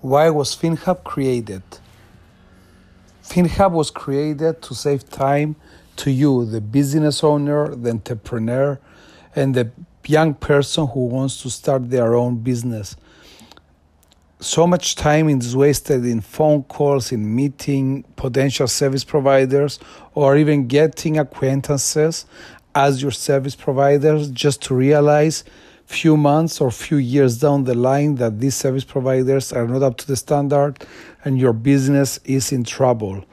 Why was FinHub created? FinHub was created to save time to you, the business owner, the entrepreneur, and the young person who wants to start their own business. So much time is wasted in phone calls, in meeting potential service providers, or even getting acquaintances as your service providers just to realize few months or few years down the line that these service providers are not up to the standard and your business is in trouble.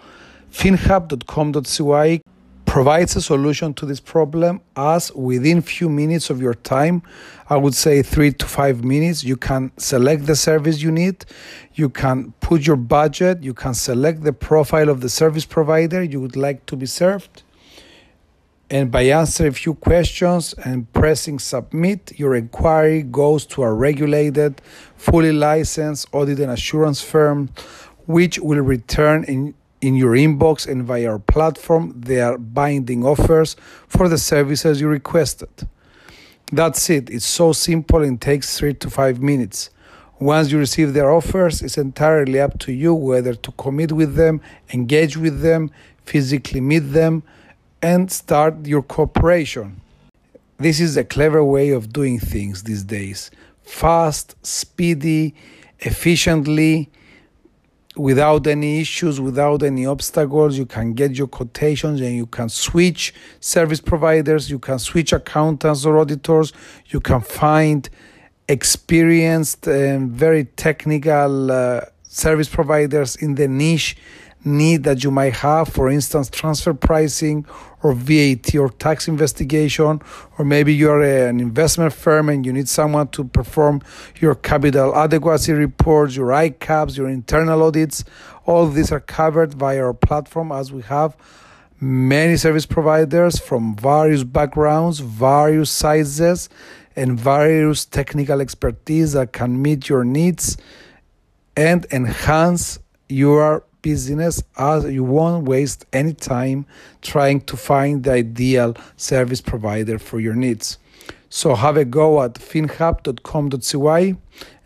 finhub.com.cy provides a solution to this problem as within few minutes of your time i would say 3 to 5 minutes you can select the service you need you can put your budget you can select the profile of the service provider you would like to be served and by answering a few questions and pressing submit, your inquiry goes to a regulated, fully licensed audit and assurance firm, which will return in, in your inbox and via our platform their binding offers for the services you requested. That's it. It's so simple and takes three to five minutes. Once you receive their offers, it's entirely up to you whether to commit with them, engage with them, physically meet them and start your cooperation. This is a clever way of doing things these days fast, speedy, efficiently, without any issues, without any obstacles. You can get your quotations and you can switch service providers, you can switch accountants or auditors, you can find experienced and very technical uh, service providers in the niche need that you might have, for instance, transfer pricing or VAT or tax investigation, or maybe you're an investment firm and you need someone to perform your capital adequacy reports, your ICAAPs, your internal audits. All these are covered by our platform as we have many service providers from various backgrounds, various sizes, and various technical expertise that can meet your needs and enhance your business as you won't waste any time trying to find the ideal service provider for your needs. So have a go at finhub.com.cy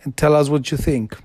and tell us what you think.